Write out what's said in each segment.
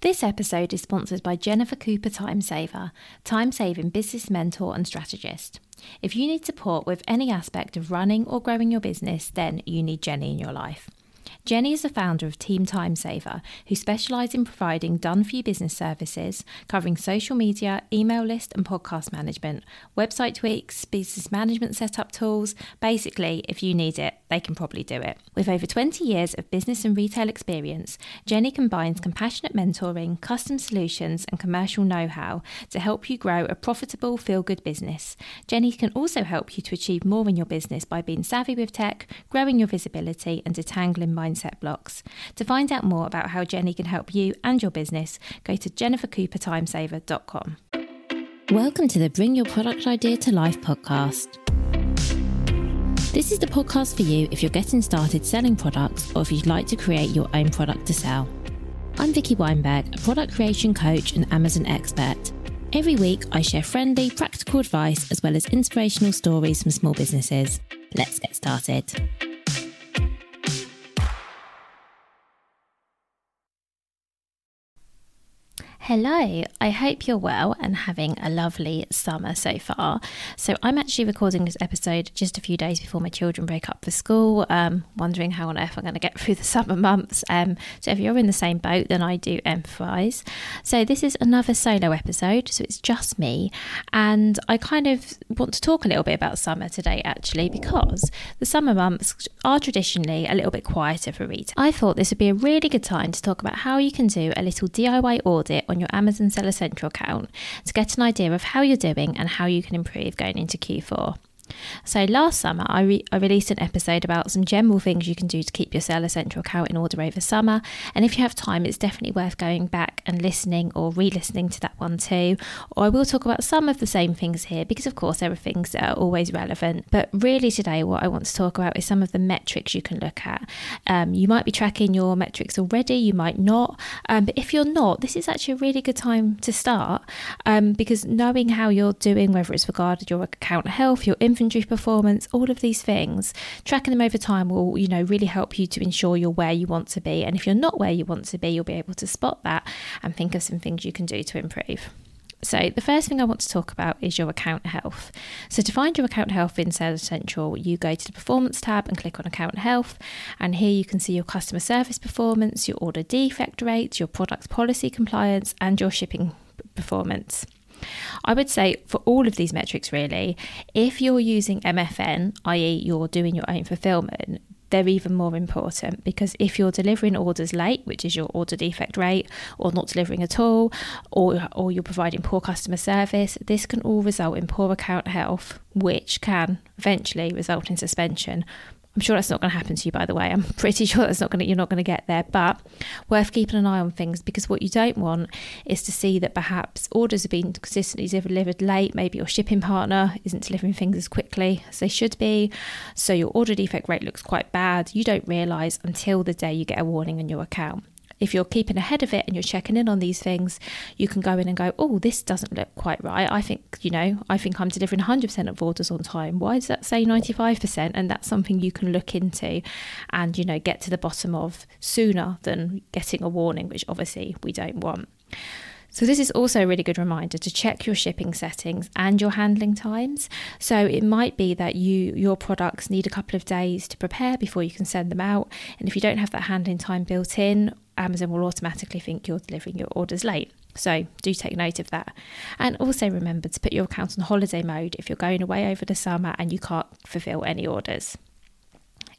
This episode is sponsored by Jennifer Cooper Timesaver, time saving business mentor and strategist. If you need support with any aspect of running or growing your business, then you need Jenny in your life. Jenny is the founder of Team Timesaver, who specialise in providing done for you business services covering social media, email list, and podcast management, website tweaks, business management setup tools. Basically, if you need it, they can probably do it. With over 20 years of business and retail experience, Jenny combines compassionate mentoring, custom solutions, and commercial know how to help you grow a profitable, feel good business. Jenny can also help you to achieve more in your business by being savvy with tech, growing your visibility, and detangling mindset mindset blocks. To find out more about how Jenny can help you and your business, go to jennifercoopertimesaver.com. Welcome to the Bring Your Product Idea to Life podcast. This is the podcast for you if you're getting started selling products or if you'd like to create your own product to sell. I'm Vicky Weinberg, a product creation coach and Amazon expert. Every week, I share friendly, practical advice as well as inspirational stories from small businesses. Let's get started. Hello, I hope you're well and having a lovely summer so far. So, I'm actually recording this episode just a few days before my children break up for school, um, wondering how on earth I'm going to get through the summer months. Um, so, if you're in the same boat, then I do empathise. So, this is another solo episode, so it's just me, and I kind of want to talk a little bit about summer today actually because the summer months are traditionally a little bit quieter for retail. I thought this would be a really good time to talk about how you can do a little DIY audit on your Amazon Seller Central account to get an idea of how you're doing and how you can improve going into Q4. So last summer, I, re- I, released an episode about some general things you can do to keep your Seller Central account in order over summer. And if you have time, it's definitely worth going back and listening or re-listening to that one too. Or I will talk about some of the same things here because, of course, there are things that are always relevant. But really, today, what I want to talk about is some of the metrics you can look at. Um, you might be tracking your metrics already, you might not. Um, but if you're not, this is actually a really good time to start um, because knowing how you're doing, whether it's regarding your account health, your inventory performance, all of these things, tracking them over time will, you know, really help you to ensure you're where you want to be. And if you're not where you want to be, you'll be able to spot that and think of some things you can do to improve. So, the first thing I want to talk about is your account health. So, to find your account health in Seller Central, you go to the Performance tab and click on Account Health. And here you can see your customer service performance, your order defect rates, your product policy compliance, and your shipping performance. I would say for all of these metrics, really, if you're using MFN, i.e., you're doing your own fulfillment, they're even more important because if you're delivering orders late, which is your order defect rate, or not delivering at all, or, or you're providing poor customer service, this can all result in poor account health, which can eventually result in suspension I'm sure that's not going to happen to you, by the way. I'm pretty sure that's not going to, you're not going to get there, but worth keeping an eye on things because what you don't want is to see that perhaps orders have been consistently delivered late. Maybe your shipping partner isn't delivering things as quickly as they should be. So your order defect rate looks quite bad. You don't realize until the day you get a warning on your account if you're keeping ahead of it and you're checking in on these things, you can go in and go, oh, this doesn't look quite right. I think, you know, I think I'm delivering 100% of orders on time. Why does that say 95%? And that's something you can look into and, you know, get to the bottom of sooner than getting a warning, which obviously we don't want. So, this is also a really good reminder to check your shipping settings and your handling times. So, it might be that you your products need a couple of days to prepare before you can send them out. And if you don't have that handling time built in, Amazon will automatically think you're delivering your orders late. So, do take note of that. And also remember to put your account on holiday mode if you're going away over the summer and you can't fulfill any orders.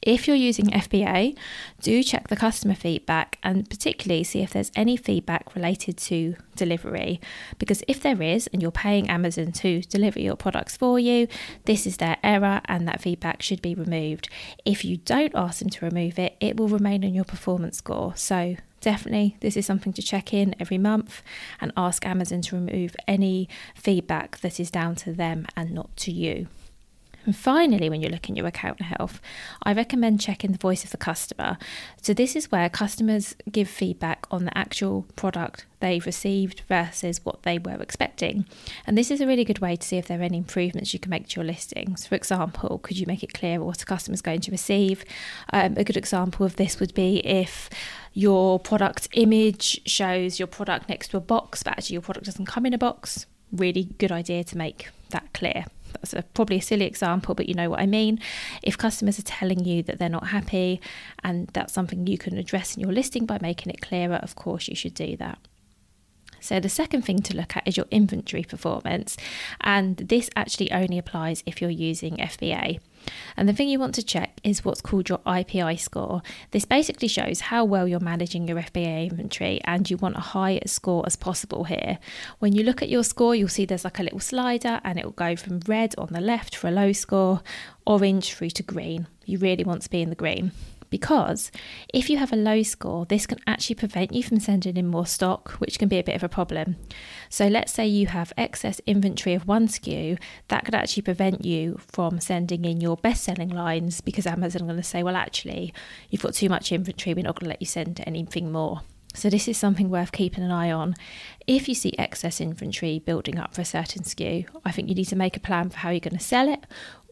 If you're using FBA, do check the customer feedback and particularly see if there's any feedback related to delivery. Because if there is, and you're paying Amazon to deliver your products for you, this is their error and that feedback should be removed. If you don't ask them to remove it, it will remain on your performance score. So definitely this is something to check in every month and ask Amazon to remove any feedback that is down to them and not to you. And finally, when you're looking at your account health, I recommend checking the voice of the customer. So, this is where customers give feedback on the actual product they've received versus what they were expecting. And this is a really good way to see if there are any improvements you can make to your listings. For example, could you make it clear what a customer is going to receive? Um, a good example of this would be if your product image shows your product next to a box, but actually your product doesn't come in a box. Really good idea to make that clear that's a, probably a silly example, but you know what I mean. If customers are telling you that they're not happy and that's something you can address in your listing by making it clearer, of course you should do that. So, the second thing to look at is your inventory performance, and this actually only applies if you're using FBA. And the thing you want to check is what's called your IPI score. This basically shows how well you're managing your FBA inventory, and you want a high score as possible here. When you look at your score, you'll see there's like a little slider, and it will go from red on the left for a low score, orange through to green. You really want to be in the green because if you have a low score, this can actually prevent you from sending in more stock, which can be a bit of a problem. So, let's say you have excess inventory of one SKU, that could actually prevent you from sending in your best selling lines because Amazon are going to say, well, actually, you've got too much inventory, we're not going to let you send anything more. So, this is something worth keeping an eye on. If you see excess inventory building up for a certain SKU, I think you need to make a plan for how you're going to sell it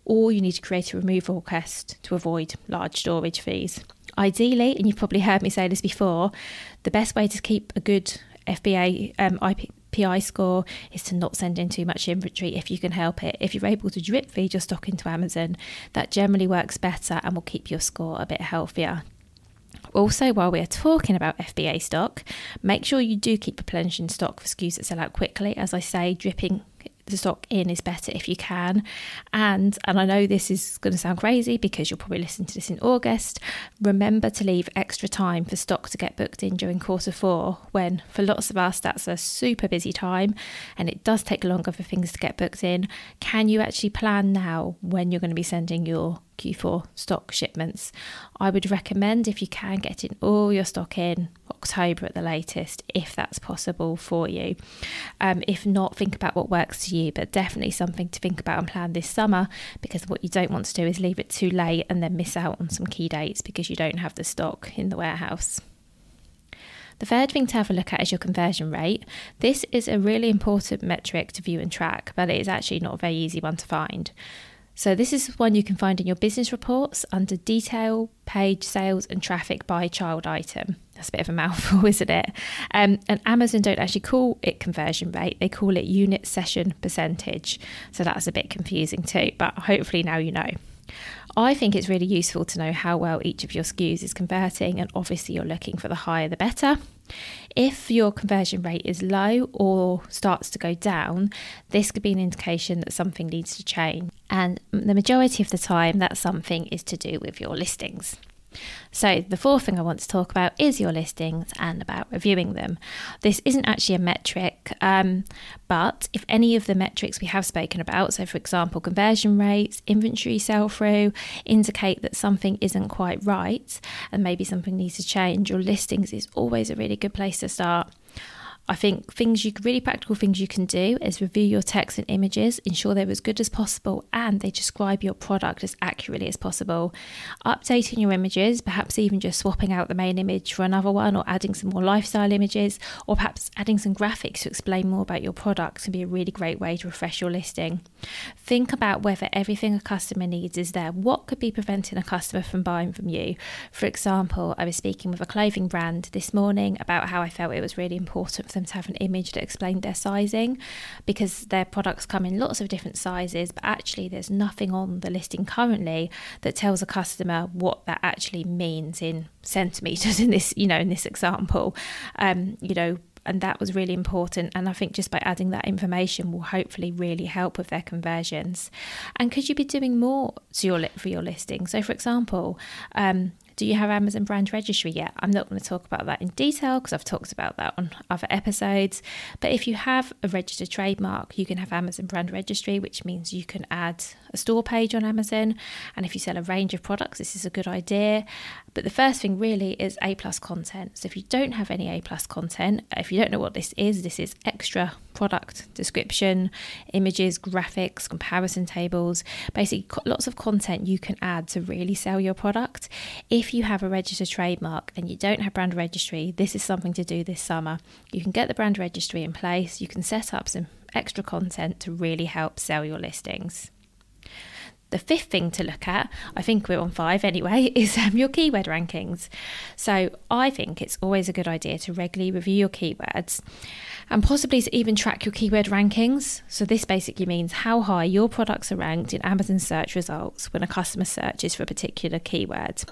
or you need to create a removal request to avoid large storage fees. Ideally, and you've probably heard me say this before, the best way to keep a good FBA um, IPI score is to not send in too much inventory if you can help it. If you're able to drip feed your stock into Amazon, that generally works better and will keep your score a bit healthier. Also, while we're talking about FBA stock, make sure you do keep replenishing stock for SKUs that sell out quickly. As I say, dripping the stock in is better if you can. And and I know this is going to sound crazy because you'll probably listen to this in August. Remember to leave extra time for stock to get booked in during quarter four, when for lots of us that's a super busy time and it does take longer for things to get booked in. Can you actually plan now when you're going to be sending your Q4 stock shipments. I would recommend if you can getting all your stock in October at the latest, if that's possible for you. Um, if not, think about what works to you, but definitely something to think about and plan this summer because what you don't want to do is leave it too late and then miss out on some key dates because you don't have the stock in the warehouse. The third thing to have a look at is your conversion rate. This is a really important metric to view and track, but it is actually not a very easy one to find. So, this is one you can find in your business reports under detail, page, sales, and traffic by child item. That's a bit of a mouthful, isn't it? Um, and Amazon don't actually call it conversion rate, they call it unit session percentage. So, that's a bit confusing too, but hopefully now you know. I think it's really useful to know how well each of your SKUs is converting, and obviously, you're looking for the higher the better. If your conversion rate is low or starts to go down, this could be an indication that something needs to change. And the majority of the time, that something is to do with your listings. So, the fourth thing I want to talk about is your listings and about reviewing them. This isn't actually a metric, um, but if any of the metrics we have spoken about, so for example, conversion rates, inventory sell through, indicate that something isn't quite right and maybe something needs to change, your listings is always a really good place to start. I think things you really practical things you can do is review your text and images, ensure they're as good as possible and they describe your product as accurately as possible. Updating your images, perhaps even just swapping out the main image for another one or adding some more lifestyle images or perhaps adding some graphics to explain more about your product can be a really great way to refresh your listing. Think about whether everything a customer needs is there. What could be preventing a customer from buying from you? For example, I was speaking with a clothing brand this morning about how I felt it was really important them to have an image that explained their sizing because their products come in lots of different sizes, but actually there's nothing on the listing currently that tells a customer what that actually means in centimeters in this, you know, in this example. Um, you know, and that was really important and i think just by adding that information will hopefully really help with their conversions and could you be doing more to your for your listing so for example um, do you have Amazon brand registry yet? I'm not going to talk about that in detail because I've talked about that on other episodes. But if you have a registered trademark, you can have Amazon brand registry, which means you can add a store page on Amazon. And if you sell a range of products, this is a good idea. But the first thing really is A plus content. So if you don't have any A plus content, if you don't know what this is, this is extra product description, images, graphics, comparison tables, basically lots of content you can add to really sell your product. If you have a registered trademark and you don't have brand registry, this is something to do this summer. You can get the brand registry in place, you can set up some extra content to really help sell your listings. The fifth thing to look at, I think we're on five anyway, is um, your keyword rankings. So I think it's always a good idea to regularly review your keywords and possibly to even track your keyword rankings. So this basically means how high your products are ranked in Amazon search results when a customer searches for a particular keyword.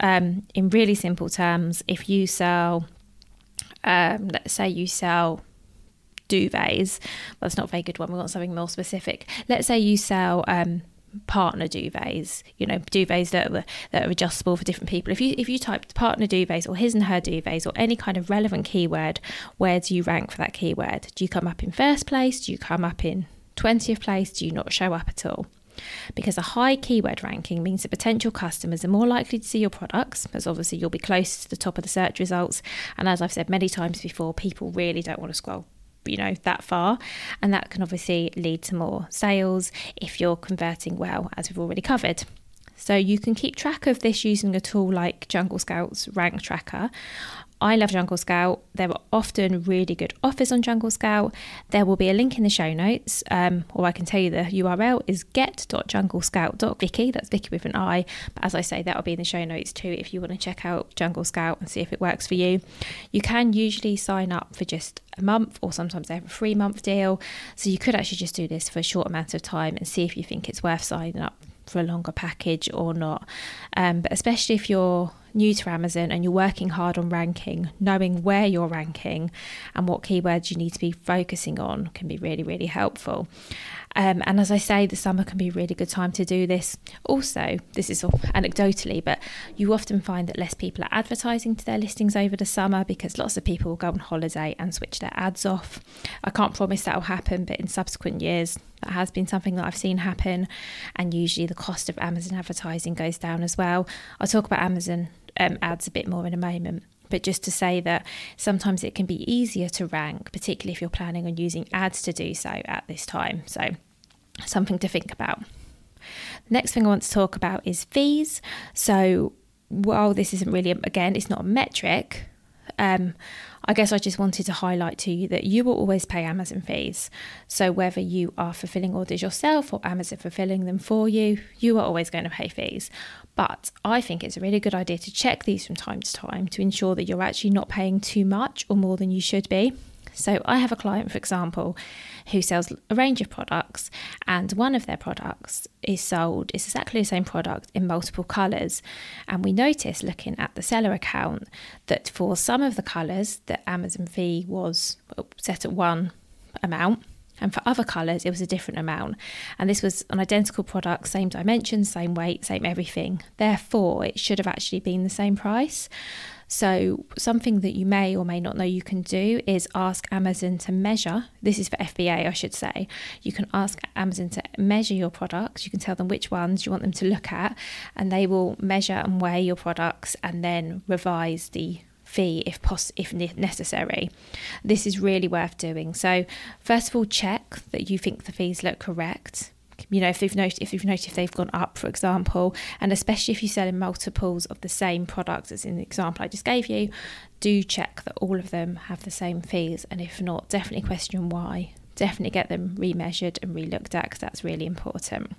Um, in really simple terms, if you sell, um, let's say you sell duvets, that's not a very good one. We want something more specific. Let's say you sell um, partner duvets, you know, duvets that are, that are adjustable for different people. If you if you type partner duvets or his and her duvets or any kind of relevant keyword, where do you rank for that keyword? Do you come up in first place? Do you come up in 20th place? Do you not show up at all? Because a high keyword ranking means that potential customers are more likely to see your products, as obviously you'll be close to the top of the search results. And as I've said many times before, people really don't want to scroll you know that far. And that can obviously lead to more sales if you're converting well as we've already covered. So you can keep track of this using a tool like Jungle Scout's rank tracker I love Jungle Scout. There are often really good offers on Jungle Scout. There will be a link in the show notes, um, or I can tell you the URL is get.junglescout.vicky. That's Vicky with an I. But as I say, that will be in the show notes too if you want to check out Jungle Scout and see if it works for you. You can usually sign up for just a month, or sometimes they have a three month deal. So you could actually just do this for a short amount of time and see if you think it's worth signing up for a longer package or not. Um, but especially if you're new to Amazon and you're working hard on ranking, knowing where you're ranking and what keywords you need to be focusing on can be really, really helpful. Um, and as I say, the summer can be a really good time to do this. Also, this is anecdotally, but you often find that less people are advertising to their listings over the summer because lots of people will go on holiday and switch their ads off. I can't promise that will happen, but in subsequent years, that has been something that I've seen happen. And usually the cost of Amazon advertising goes down as well. I'll talk about Amazon um, ads a bit more in a moment. But just to say that sometimes it can be easier to rank, particularly if you're planning on using ads to do so at this time. So, something to think about. Next thing I want to talk about is fees. So, while this isn't really, again, it's not a metric, um, I guess I just wanted to highlight to you that you will always pay Amazon fees. So whether you are fulfilling orders yourself or Amazon fulfilling them for you, you are always going to pay fees. But I think it's a really good idea to check these from time to time to ensure that you're actually not paying too much or more than you should be. So I have a client, for example, who sells a range of products, and one of their products is sold, it's exactly the same product in multiple colours. And we noticed looking at the seller account that for some of the colours, the Amazon fee was set at one amount and for other colours, it was a different amount. And this was an identical product, same dimensions, same weight, same everything. Therefore, it should have actually been the same price. So, something that you may or may not know you can do is ask Amazon to measure. This is for FBA, I should say. You can ask Amazon to measure your products. You can tell them which ones you want them to look at, and they will measure and weigh your products and then revise the fee if pos- if necessary. This is really worth doing. So first of all, check that you think the fees look correct. You know, if they've noticed if you've noticed if they've gone up, for example, and especially if you sell in multiples of the same product, as in the example I just gave you, do check that all of them have the same fees, and if not, definitely question why. Definitely get them remeasured and relooked at because that's really important.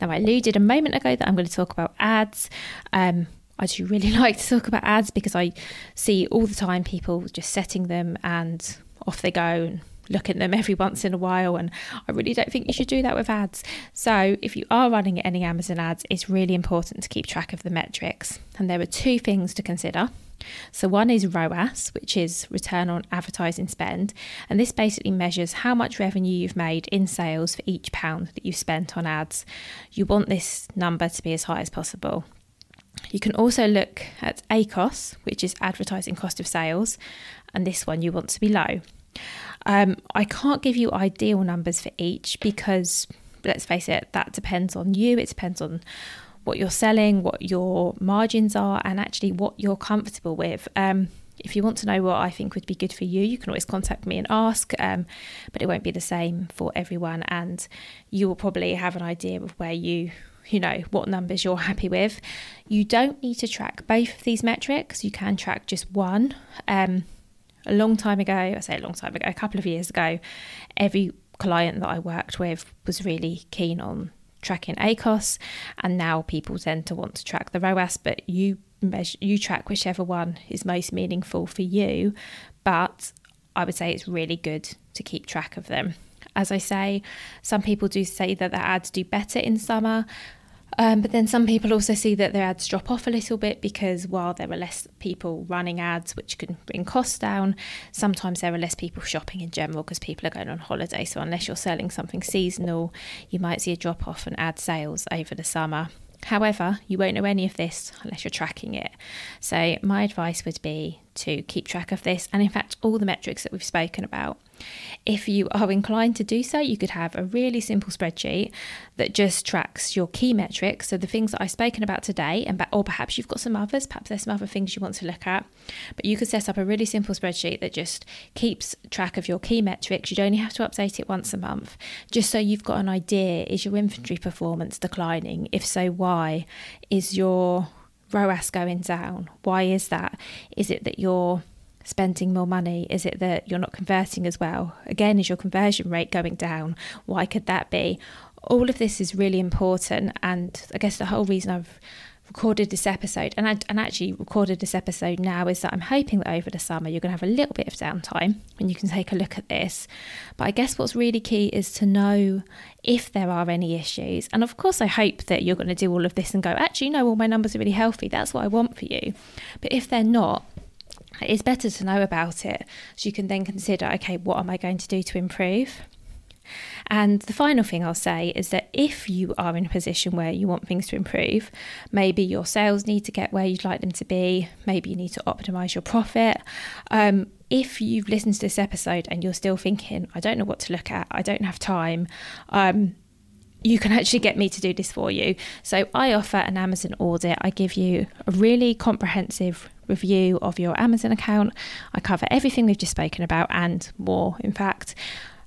Now, I alluded a moment ago that I'm going to talk about ads. Um, I do really like to talk about ads because I see all the time people just setting them and off they go and look at them every once in a while and I really don't think you should do that with ads. So if you are running any Amazon ads, it's really important to keep track of the metrics. And there are two things to consider. So one is ROAS, which is return on advertising spend, and this basically measures how much revenue you've made in sales for each pound that you've spent on ads. You want this number to be as high as possible. You can also look at ACOS, which is advertising cost of sales, and this one you want to be low. Um, I can't give you ideal numbers for each because, let's face it, that depends on you. It depends on what you're selling, what your margins are, and actually what you're comfortable with. Um, if you want to know what I think would be good for you, you can always contact me and ask, um, but it won't be the same for everyone. And you will probably have an idea of where you you know what numbers you're happy with. You don't need to track both of these metrics. You can track just one. Um, a long time ago, I say a long time ago, a couple of years ago, every client that I worked with was really keen on tracking ACOS, and now people tend to want to track the ROAS, but you measure, you track whichever one is most meaningful for you. But I would say it's really good to keep track of them. As I say, some people do say that their ads do better in summer. Um, but then some people also see that their ads drop off a little bit because while there are less people running ads, which can bring costs down, sometimes there are less people shopping in general because people are going on holiday. So unless you're selling something seasonal, you might see a drop off in ad sales over the summer. However, you won't know any of this unless you're tracking it. So, my advice would be to keep track of this and, in fact, all the metrics that we've spoken about. If you are inclined to do so, you could have a really simple spreadsheet that just tracks your key metrics. So the things that I've spoken about today, and or perhaps you've got some others, perhaps there's some other things you want to look at. But you could set up a really simple spreadsheet that just keeps track of your key metrics. You'd only have to update it once a month, just so you've got an idea. Is your inventory performance declining? If so, why? Is your ROAS going down? Why is that? Is it that you're spending more money? Is it that you're not converting as well? Again, is your conversion rate going down? Why could that be? All of this is really important, and I guess the whole reason I've recorded this episode and I, and actually recorded this episode now is that I'm hoping that over the summer you're going to have a little bit of downtime and you can take a look at this. But I guess what's really key is to know if there are any issues. And of course, I hope that you're going to do all of this and go, actually, no, all my numbers are really healthy. That's what I want for you. But if they're not, it's better to know about it so you can then consider okay, what am I going to do to improve? And the final thing I'll say is that if you are in a position where you want things to improve, maybe your sales need to get where you'd like them to be, maybe you need to optimize your profit. Um, if you've listened to this episode and you're still thinking, I don't know what to look at, I don't have time, um, you can actually get me to do this for you. So I offer an Amazon audit. I give you a really comprehensive review of your Amazon account. I cover everything we've just spoken about and more, in fact.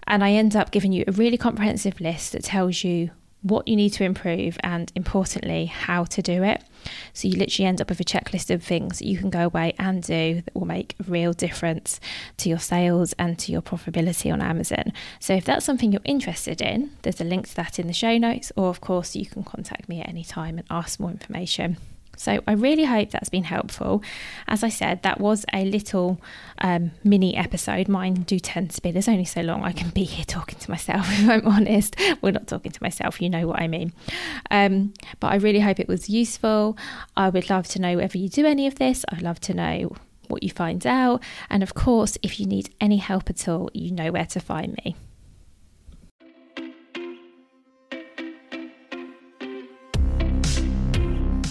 And I end up giving you a really comprehensive list that tells you what you need to improve and importantly how to do it. So you literally end up with a checklist of things that you can go away and do that will make a real difference to your sales and to your profitability on Amazon. So if that's something you're interested in, there's a link to that in the show notes, or of course you can contact me at any time and ask more information. So I really hope that's been helpful. As I said, that was a little um, mini episode. Mine do tend to be. There's only so long I can be here talking to myself. If I'm honest, we're not talking to myself. You know what I mean. Um, but I really hope it was useful. I would love to know whether you do any of this. I'd love to know what you find out. And of course, if you need any help at all, you know where to find me.